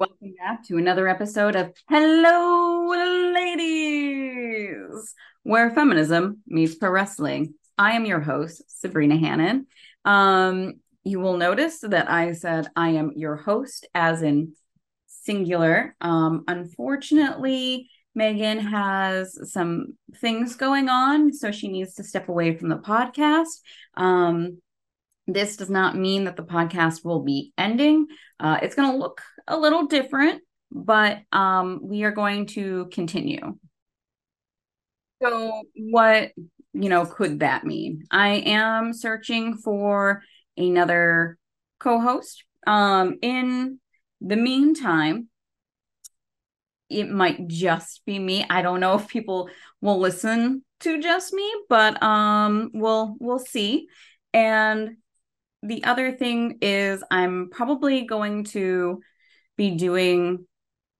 Welcome back to another episode of Hello Ladies, where feminism meets pro wrestling. I am your host, Sabrina Hannon. Um, you will notice that I said I am your host, as in singular. Um, unfortunately, Megan has some things going on, so she needs to step away from the podcast. Um, this does not mean that the podcast will be ending. Uh, it's going to look a little different, but um, we are going to continue. So, what you know could that mean? I am searching for another co-host. Um, in the meantime, it might just be me. I don't know if people will listen to just me, but um, we'll we'll see. And the other thing is I'm probably going to be doing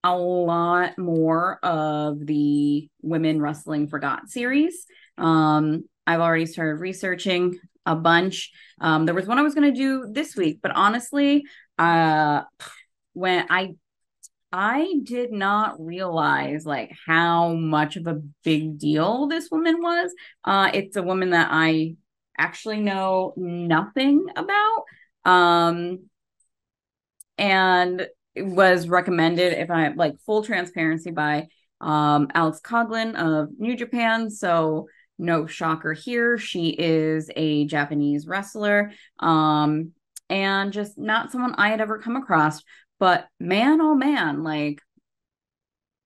a lot more of the Women Wrestling Forgot series. Um, I've already started researching a bunch. Um, there was one I was going to do this week, but honestly, uh, when I I did not realize like how much of a big deal this woman was. Uh, it's a woman that I actually know nothing about. Um, and was recommended if I like full transparency by um, Alex Coughlin of New Japan. So no shocker here. She is a Japanese wrestler. Um, and just not someone I had ever come across. But man, oh man, like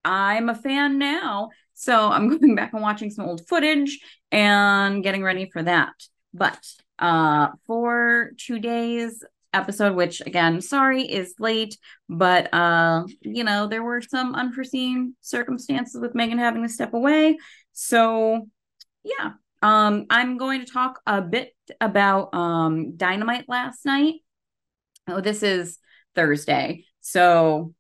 I'm a fan now. So I'm going back and watching some old footage and getting ready for that. But uh, for today's episode, which again, sorry is late, but uh, you know, there were some unforeseen circumstances with Megan having to step away. So yeah, um, I'm going to talk a bit about um dynamite last night. Oh, this is Thursday. So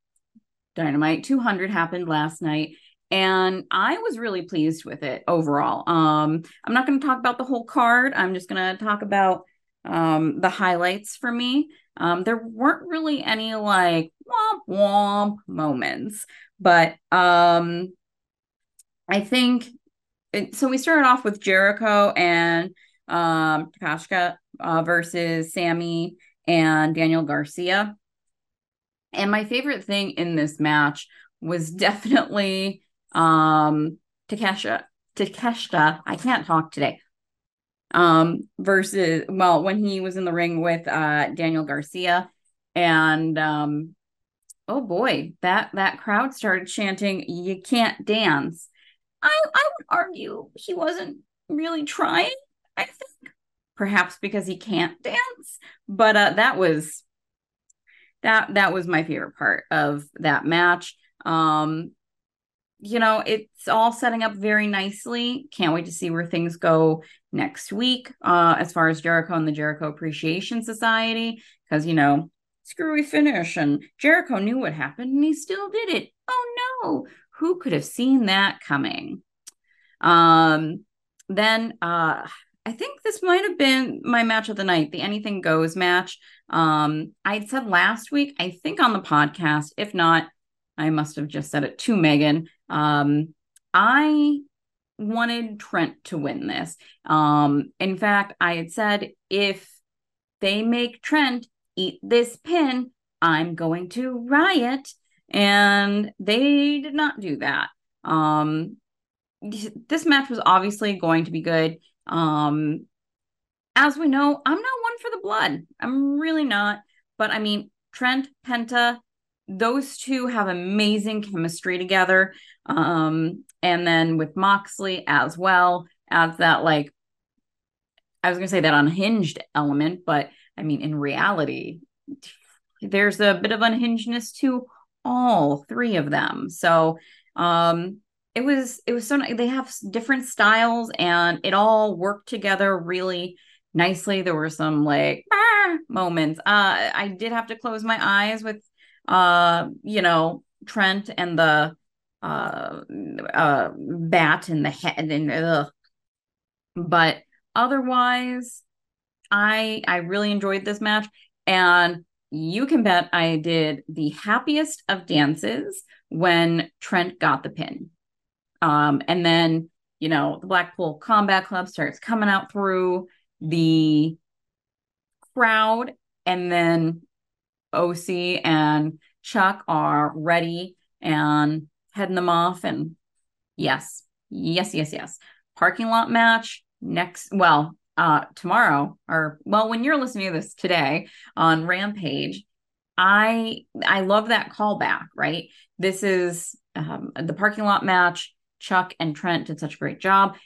Dynamite 200 happened last night and I was really pleased with it overall. Um, I'm not going to talk about the whole card. I'm just going to talk about um, the highlights for me. Um, there weren't really any like womp womp moments, but um, I think it, so. We started off with Jericho and um, Takashka uh, versus Sammy and Daniel Garcia. And my favorite thing in this match was definitely um Takesha Takeshita, I can't talk today. Um versus well, when he was in the ring with uh Daniel Garcia and um oh boy, that that crowd started chanting you can't dance. I I would argue he wasn't really trying. I think perhaps because he can't dance, but uh that was that that was my favorite part of that match. Um you know, it's all setting up very nicely. Can't wait to see where things go next week uh, as far as Jericho and the Jericho Appreciation Society. Because, you know, screwy finish and Jericho knew what happened and he still did it. Oh no, who could have seen that coming? Um, then uh, I think this might have been my match of the night, the anything goes match. Um, I said last week, I think on the podcast, if not, I must have just said it to Megan. Um, I wanted Trent to win this. Um, in fact, I had said if they make Trent eat this pin, I'm going to riot. And they did not do that. Um, this match was obviously going to be good. Um, as we know, I'm not one for the blood. I'm really not. But I mean, Trent, Penta, those two have amazing chemistry together. Um, and then with Moxley as well as that, like, I was gonna say that unhinged element, but I mean, in reality, there's a bit of unhingedness to all three of them. So, um, it was it was so nice. They have different styles, and it all worked together really nicely. There were some like ah, moments. Uh, I did have to close my eyes with uh, you know, Trent and the uh, uh, bat in the head and ugh. but otherwise I I really enjoyed this match and you can bet I did the happiest of dances when Trent got the pin. Um, and then, you know, the Blackpool Combat Club starts coming out through the crowd, and then OC and Chuck are ready and heading them off. And yes, yes, yes, yes. Parking lot match next, well, uh tomorrow or well when you're listening to this today on rampage i i love that callback right this is um, the parking lot match chuck and trent did such a great job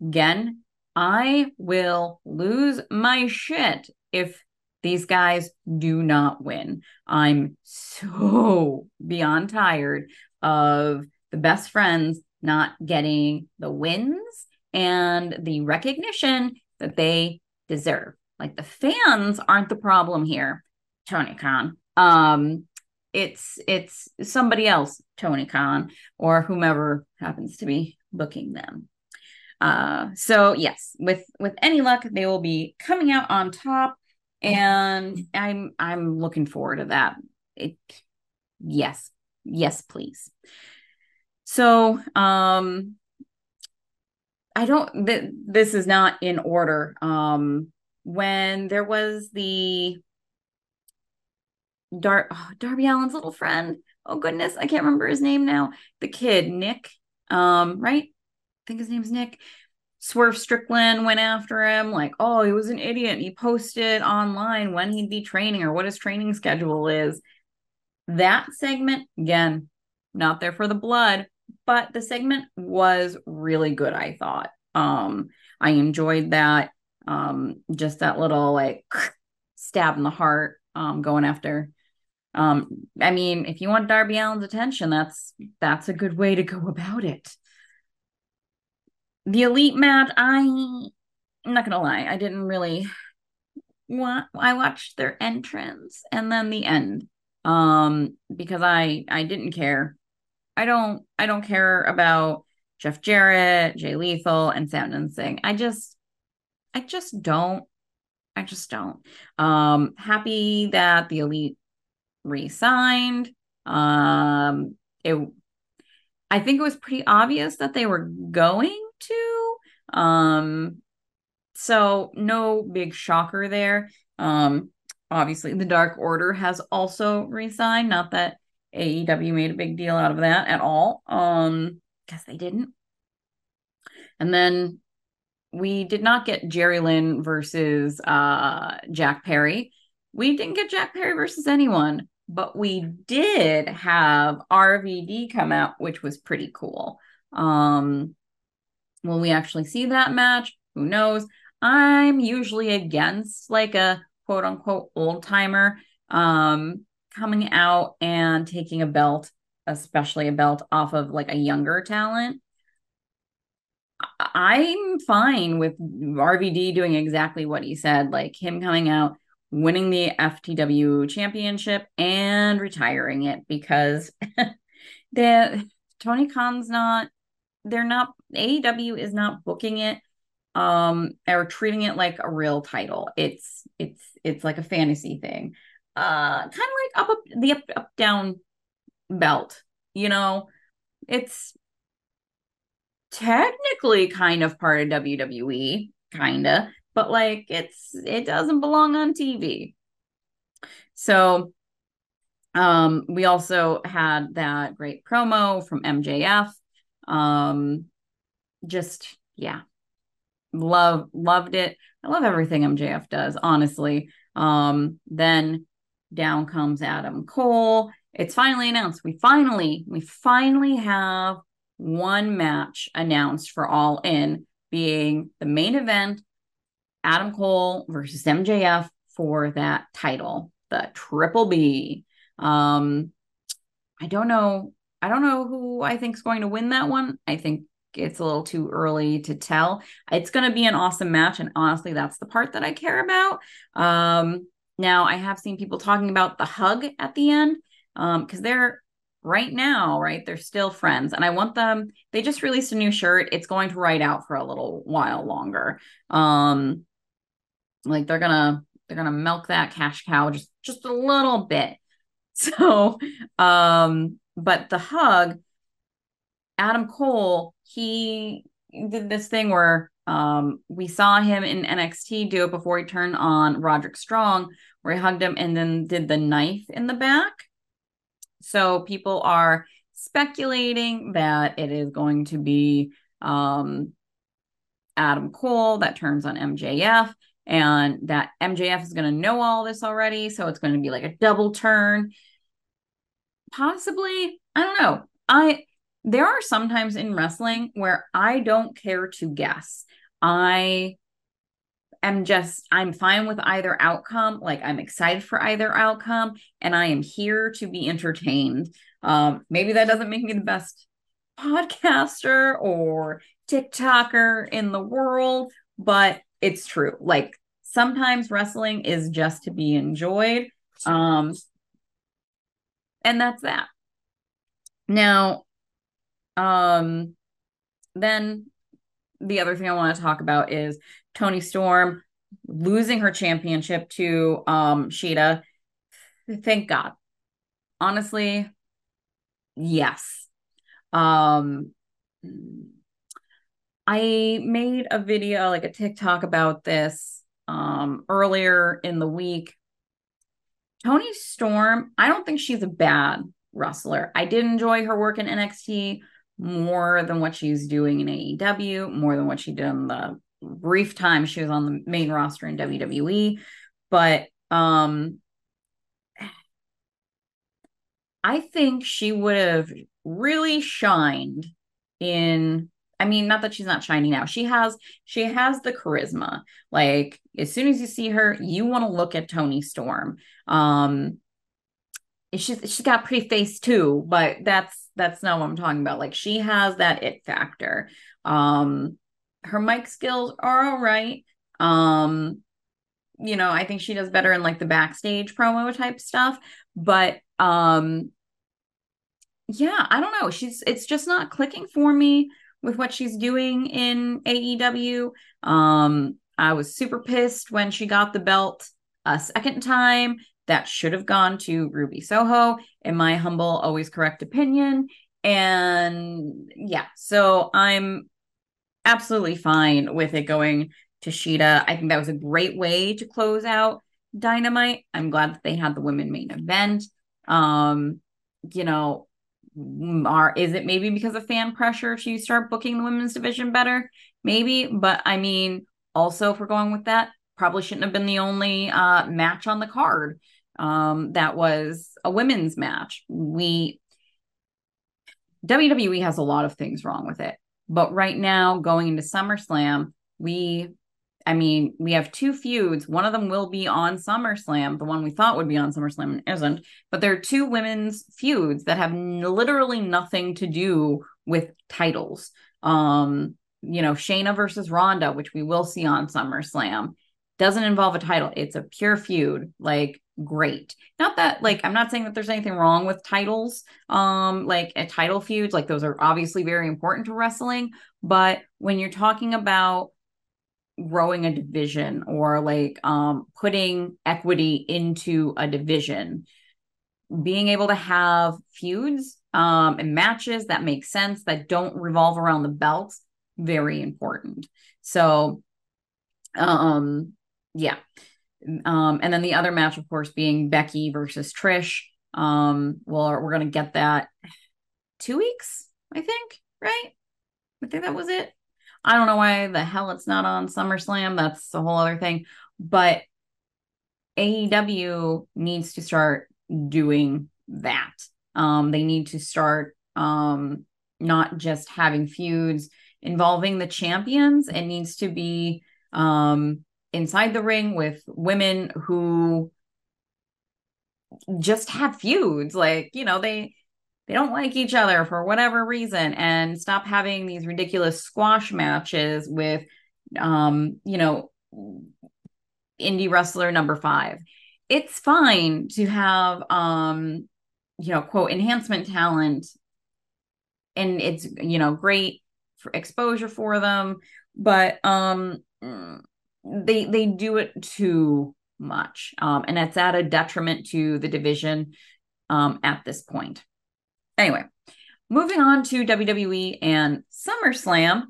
again i will lose my shit if these guys do not win i'm so beyond tired of the best friends not getting the wins and the recognition that they deserve. Like the fans aren't the problem here, Tony Khan. Um, it's it's somebody else, Tony Khan, or whomever happens to be booking them. Uh, so yes, with with any luck, they will be coming out on top, and I'm I'm looking forward to that. It, yes, yes, please. So, um, I don't. Th- this is not in order. Um, when there was the Dar- oh, Darby Allin's little friend. Oh goodness, I can't remember his name now. The kid, Nick. Um, right? I think his name's Nick. Swerve Strickland went after him, like, oh, he was an idiot. He posted online when he'd be training or what his training schedule is. That segment, again, not there for the blood, but the segment was really good, I thought. Um, I enjoyed that. Um, just that little like stab in the heart, um, going after. Um, I mean, if you want Darby Allin's attention, that's that's a good way to go about it. The elite match, I I'm not gonna lie, I didn't really want I watched their entrance and then the end. Um, because I I didn't care I don't I don't care about Jeff Jarrett, Jay Lethal, and Satnam Singh. I just I just don't. I just don't. Um happy that the elite re-signed. Um it I think it was pretty obvious that they were going to. Um so no big shocker there. Um obviously the Dark Order has also re-signed. Not that AEW made a big deal out of that at all. Um, guess they didn't. And then we did not get Jerry Lynn versus uh, Jack Perry. We didn't get Jack Perry versus anyone, but we did have RVD come out, which was pretty cool. Um, will we actually see that match? Who knows? I'm usually against like a quote unquote old timer. Um, coming out and taking a belt, especially a belt off of like a younger talent, I'm fine with RVD doing exactly what he said, like him coming out, winning the FTW championship and retiring it because the Tony Khan's not they're not AEW is not booking it um or treating it like a real title. It's it's it's like a fantasy thing. Uh kind of like up up the up, up down belt you know? It's technically kind of part of WWE kind of but like it's it doesn't belong on TV so um we also had that great promo from MJF um just yeah love loved it i love everything mjf does honestly um then down comes Adam Cole. It's finally announced. We finally, we finally have one match announced for All In being the main event Adam Cole versus MJF for that title, the Triple B. Um, I don't know. I don't know who I think is going to win that one. I think it's a little too early to tell. It's going to be an awesome match, and honestly, that's the part that I care about. Um, now, I have seen people talking about the hug at the end because um, they're right now, right? They're still friends. And I want them, they just released a new shirt. It's going to ride out for a little while longer. Um, like they're gonna they're gonna milk that cash cow just just a little bit. So, um, but the hug, Adam Cole, he did this thing where um we saw him in NXT do it before he turned on Roderick Strong, where he hugged him and then did the knife in the back. So people are speculating that it is going to be um Adam Cole that turns on MJF and that MJF is going to know all this already. So it's going to be like a double turn. Possibly. I don't know. I there are sometimes in wrestling where I don't care to guess. I am just I'm fine with either outcome. Like I'm excited for either outcome and I am here to be entertained. Um maybe that doesn't make me the best podcaster or TikToker in the world, but it's true. Like sometimes wrestling is just to be enjoyed. Um, and that's that. Now, um, then the other thing I want to talk about is Toni Storm losing her championship to um Shida. Thank God. Honestly, yes. Um I made a video, like a TikTok about this um, earlier in the week. Toni Storm, I don't think she's a bad wrestler. I did enjoy her work in NXT more than what she's doing in AEW, more than what she did in the brief time she was on the main roster in WWE. But um I think she would have really shined in I mean, not that she's not shiny now. She has she has the charisma. Like as soon as you see her, you want to look at Toni Storm. Um she's she's got pretty face too, but that's that's not what I'm talking about. Like she has that it factor. Um her mic skills are all right. Um you know, I think she does better in like the backstage promo type stuff, but um yeah, I don't know. She's it's just not clicking for me with what she's doing in AEW. Um, I was super pissed when she got the belt a second time. That should have gone to Ruby Soho, in my humble, always correct opinion. And yeah, so I'm absolutely fine with it going to Shida. I think that was a great way to close out Dynamite. I'm glad that they had the women main event. Um, you know, are is it maybe because of fan pressure to start booking the women's division better? Maybe but i mean also if we're going with that probably shouldn't have been the only uh match on the card um that was a women's match. We WWE has a lot of things wrong with it but right now going into SummerSlam we I mean, we have two feuds. One of them will be on SummerSlam, the one we thought would be on SummerSlam isn't. But there are two women's feuds that have literally nothing to do with titles. Um, you know, Shayna versus Ronda, which we will see on SummerSlam, doesn't involve a title. It's a pure feud. Like, great. Not that like I'm not saying that there's anything wrong with titles. Um, like a title feud, like those are obviously very important to wrestling. But when you're talking about growing a division or like um, putting equity into a division. Being able to have feuds um, and matches that make sense that don't revolve around the belts very important. So um yeah. Um and then the other match of course being becky versus trish. Um well we're gonna get that two weeks i think right? I think that was it I don't know why the hell it's not on SummerSlam. That's a whole other thing. But AEW needs to start doing that. Um, they need to start um, not just having feuds involving the champions. It needs to be um, inside the ring with women who just have feuds. Like, you know, they they don't like each other for whatever reason and stop having these ridiculous squash matches with um you know indie wrestler number 5 it's fine to have um you know quote enhancement talent and it's you know great for exposure for them but um they they do it too much. Um, and it's at a detriment to the division um, at this point. Anyway, moving on to WWE and SummerSlam.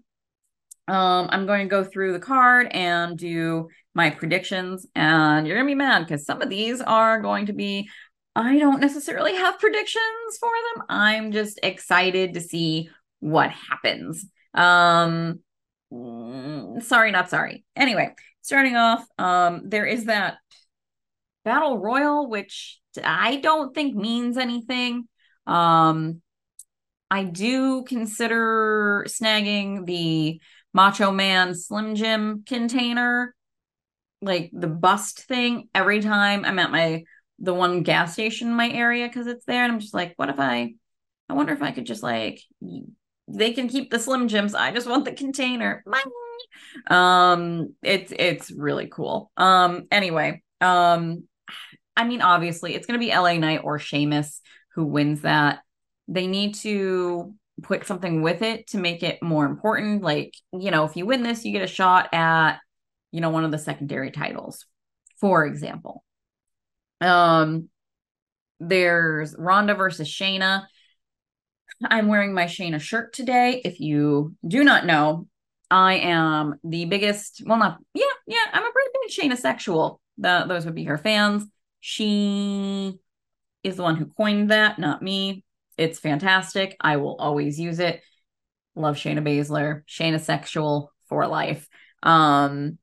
Um, I'm going to go through the card and do my predictions, and you're gonna be mad because some of these are going to be. I don't necessarily have predictions for them. I'm just excited to see what happens. Um, mm, sorry, not sorry. Anyway, starting off, um, there is that battle royal, which I don't think means anything. Um, I do consider snagging the Macho Man Slim Jim container, like the bust thing, every time I'm at my the one gas station in my area because it's there, and I'm just like, what if I? I wonder if I could just like they can keep the Slim Jims. I just want the container. Um, it's it's really cool. Um, anyway, um, I mean, obviously, it's gonna be LA Knight or Sheamus who wins that. They need to put something with it to make it more important. Like, you know, if you win this, you get a shot at, you know, one of the secondary titles, for example. Um, there's Ronda versus Shayna. I'm wearing my Shayna shirt today. If you do not know, I am the biggest, well, not, yeah, yeah, I'm a pretty big Shayna sexual. The, those would be her fans. She is the one who coined that, not me. It's fantastic. I will always use it. Love Shayna Baszler, Shayna sexual for life. Um,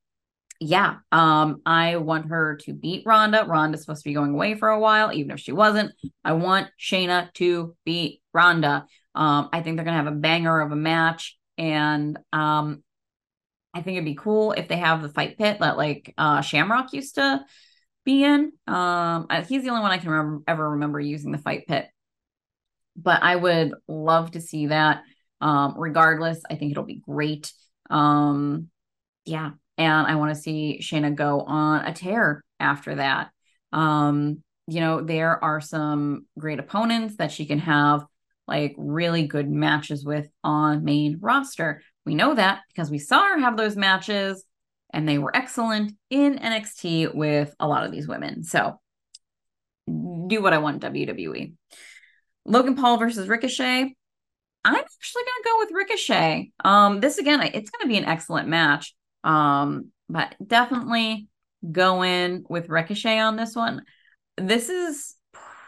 yeah, um, I want her to beat Ronda. Ronda's supposed to be going away for a while, even if she wasn't. I want Shayna to beat Ronda. Um, I think they're gonna have a banger of a match, and um, I think it'd be cool if they have the fight pit that like uh Shamrock used to be in. Um, he's the only one I can ever remember using the fight pit but I would love to see that. Um, regardless, I think it'll be great. Um, yeah, and I want to see Shayna go on a tear after that. Um, you know, there are some great opponents that she can have like really good matches with on main roster. We know that because we saw her have those matches and they were excellent in NXT with a lot of these women. So do what I want WWE. Logan Paul versus Ricochet. I'm actually going to go with Ricochet. Um, this again, it's going to be an excellent match. Um, but definitely go in with Ricochet on this one. This is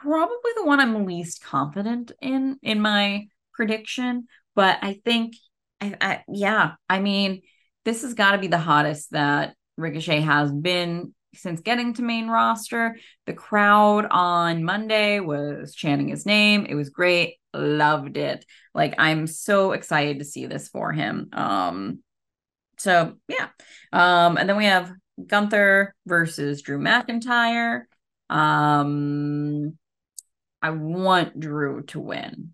probably the one I'm least confident in in my prediction, but I think, I, I yeah, I mean, this has got to be the hottest that Ricochet has been since getting to main roster. The crowd on Monday was chanting his name. It was great. Loved it. Like I'm so excited to see this for him. Um so yeah. Um and then we have Gunther versus Drew McIntyre. Um I want Drew to win.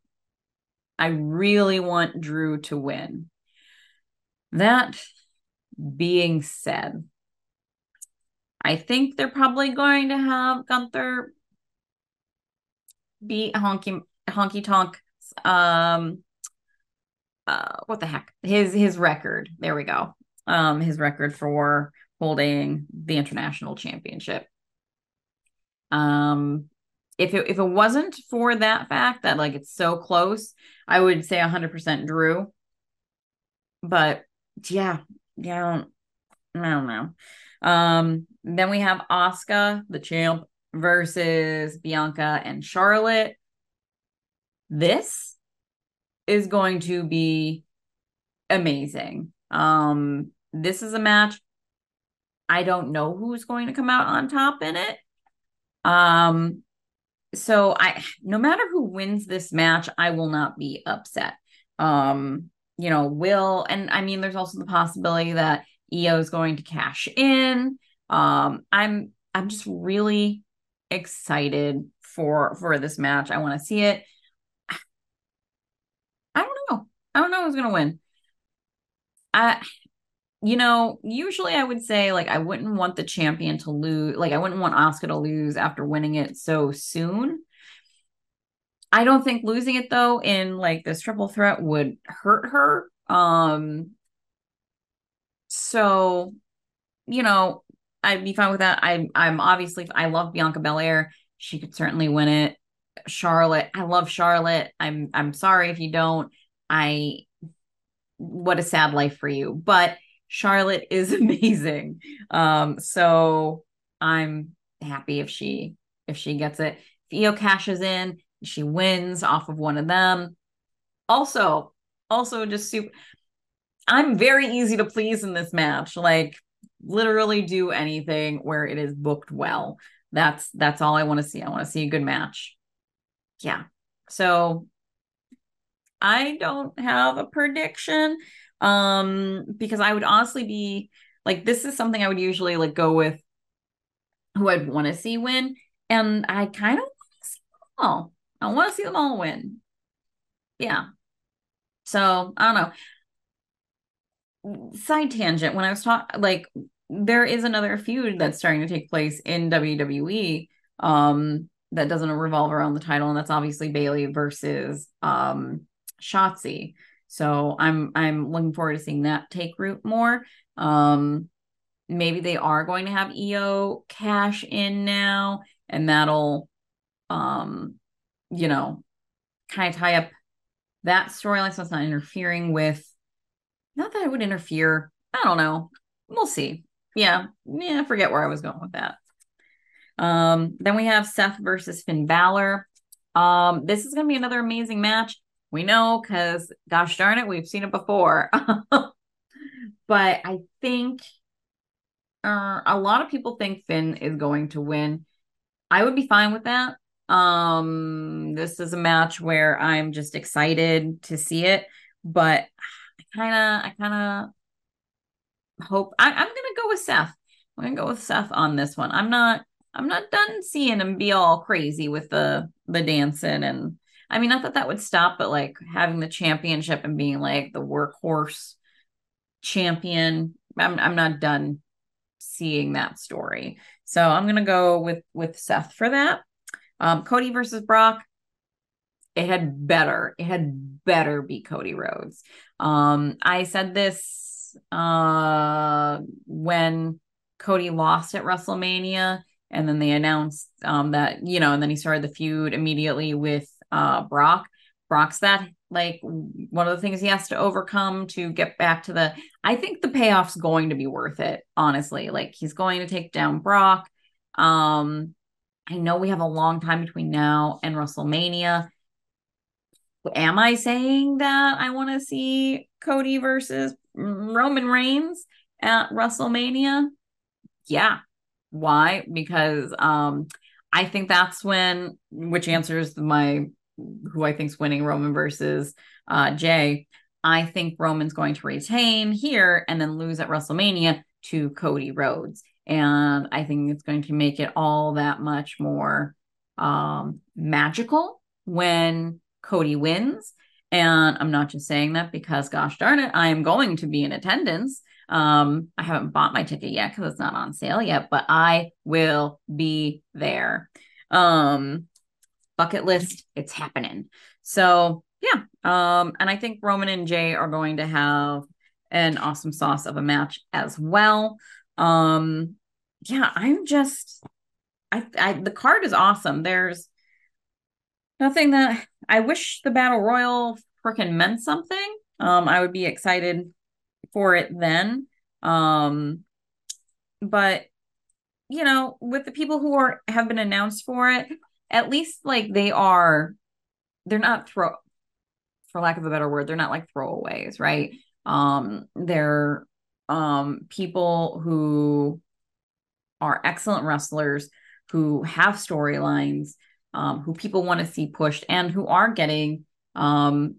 I really want Drew to win. That being said, I think they're probably going to have Gunther beat Honky Honky Tonk. Um, uh, what the heck? His his record. There we go. Um, his record for holding the international championship. Um, if it if it wasn't for that fact that like it's so close, I would say 100% Drew. But yeah, yeah, I don't, know. Um, then we have Asuka, the champ, versus Bianca and Charlotte. This is going to be amazing. Um, this is a match. I don't know who's going to come out on top in it. Um, so I no matter who wins this match, I will not be upset. Um, you know, will and I mean there's also the possibility that Io is going to cash in. Um, I'm I'm just really excited for for this match. I want to see it. I don't know. I don't know who's gonna win. I you know, usually I would say like I wouldn't want the champion to lose, like I wouldn't want Asuka to lose after winning it so soon. I don't think losing it though in like this triple threat would hurt her. Um so, you know, I'd be fine with that. I I'm obviously I love Bianca Belair. She could certainly win it. Charlotte, I love Charlotte. I'm I'm sorry if you don't. I what a sad life for you. But Charlotte is amazing. Um, so I'm happy if she if she gets it. Io cashes in, she wins off of one of them. Also, also just super I'm very easy to please in this match. Like literally do anything where it is booked well. That's that's all I want to see. I want to see a good match. Yeah. So I don't have a prediction um because I would honestly be like this is something I would usually like go with who I'd want to see win and I kind of want to see all. I want to see them all win. Yeah. So, I don't know. Side tangent when I was talking like there is another feud that's starting to take place in WWE um that doesn't revolve around the title and that's obviously Bayley versus um Shotzi. So I'm I'm looking forward to seeing that take root more. Um maybe they are going to have Io cash in now and that'll um you know kind of tie up that storyline so it's not interfering with not that it would interfere. I don't know. We'll see. Yeah. Yeah, I forget where I was going with that. Um, then we have Seth versus Finn Balor. Um, this is gonna be another amazing match. We know because, gosh darn it, we've seen it before. but I think uh, a lot of people think Finn is going to win. I would be fine with that. Um, this is a match where I'm just excited to see it, but I kind of, I kind of hope I, I'm gonna go with Seth. I'm gonna go with Seth on this one. I'm not, I'm not done seeing him be all crazy with the the dancing and I mean, not that that would stop, but like having the championship and being like the workhorse champion, I'm I'm not done seeing that story. So I'm gonna go with with Seth for that. Um, Cody versus Brock. It had better. It had better be Cody Rhodes. Um, I said this uh when Cody lost at WrestleMania, and then they announced um that you know, and then he started the feud immediately with uh Brock. Brock's that like one of the things he has to overcome to get back to the I think the payoff's going to be worth it, honestly. Like he's going to take down Brock. Um I know we have a long time between now and WrestleMania. Am I saying that I want to see Cody versus Roman Reigns at WrestleMania? Yeah. Why? Because um I think that's when which answers my who I think's winning Roman versus uh, Jey. I think Roman's going to retain here and then lose at WrestleMania to Cody Rhodes. And I think it's going to make it all that much more um, magical when Cody wins. And I'm not just saying that because, gosh darn it, I am going to be in attendance. Um, I haven't bought my ticket yet because it's not on sale yet, but I will be there. Um, bucket list, it's happening. So yeah. Um, and I think Roman and Jey are going to have an awesome sauce of a match as well. Um, yeah, I'm just I, I the card is awesome. There's nothing that I wish the battle royal freaking meant something. Um, I would be excited for it then. Um, but you know, with the people who are have been announced for it, at least like they are they're not throw for lack of a better word they're not like throwaways right um they're um people who are excellent wrestlers who have storylines um who people want to see pushed and who are getting um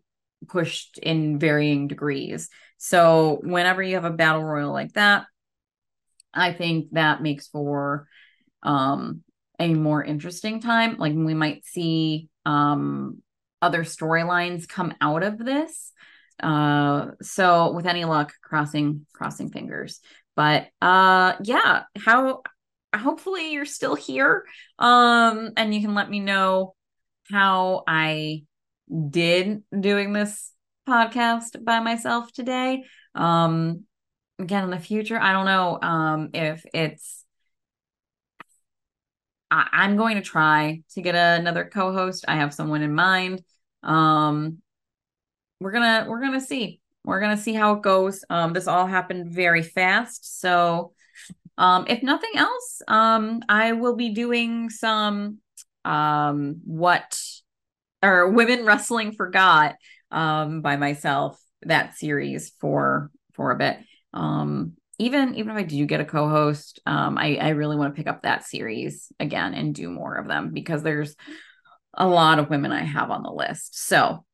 pushed in varying degrees so whenever you have a battle royal like that i think that makes for um a more interesting time. Like we might see um, other storylines come out of this. Uh, so with any luck, crossing crossing fingers. But uh, yeah, how hopefully you're still here. Um, and you can let me know how I did doing this podcast by myself today. Um, again in the future, I don't know um if it's I, am going to try to get another co-host. I have someone in mind. Um, we're gonna we're gonna see. We're gonna see how it goes. Um, this all happened very fast, so um, if nothing else, um, I will be doing some um what or women wrestling forgot um by myself that series for for a bit. Um, even even if I do get a co-host, um, I I really want to pick up that series again and do more of them because there's a lot of women I have on the list. So,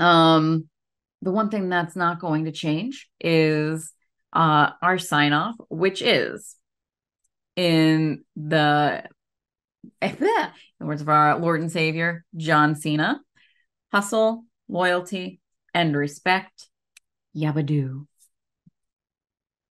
um, the one thing that's not going to change is uh our sign off, which is in the in the words of our Lord and Savior John Cena, hustle, loyalty, and respect. Yabadoo.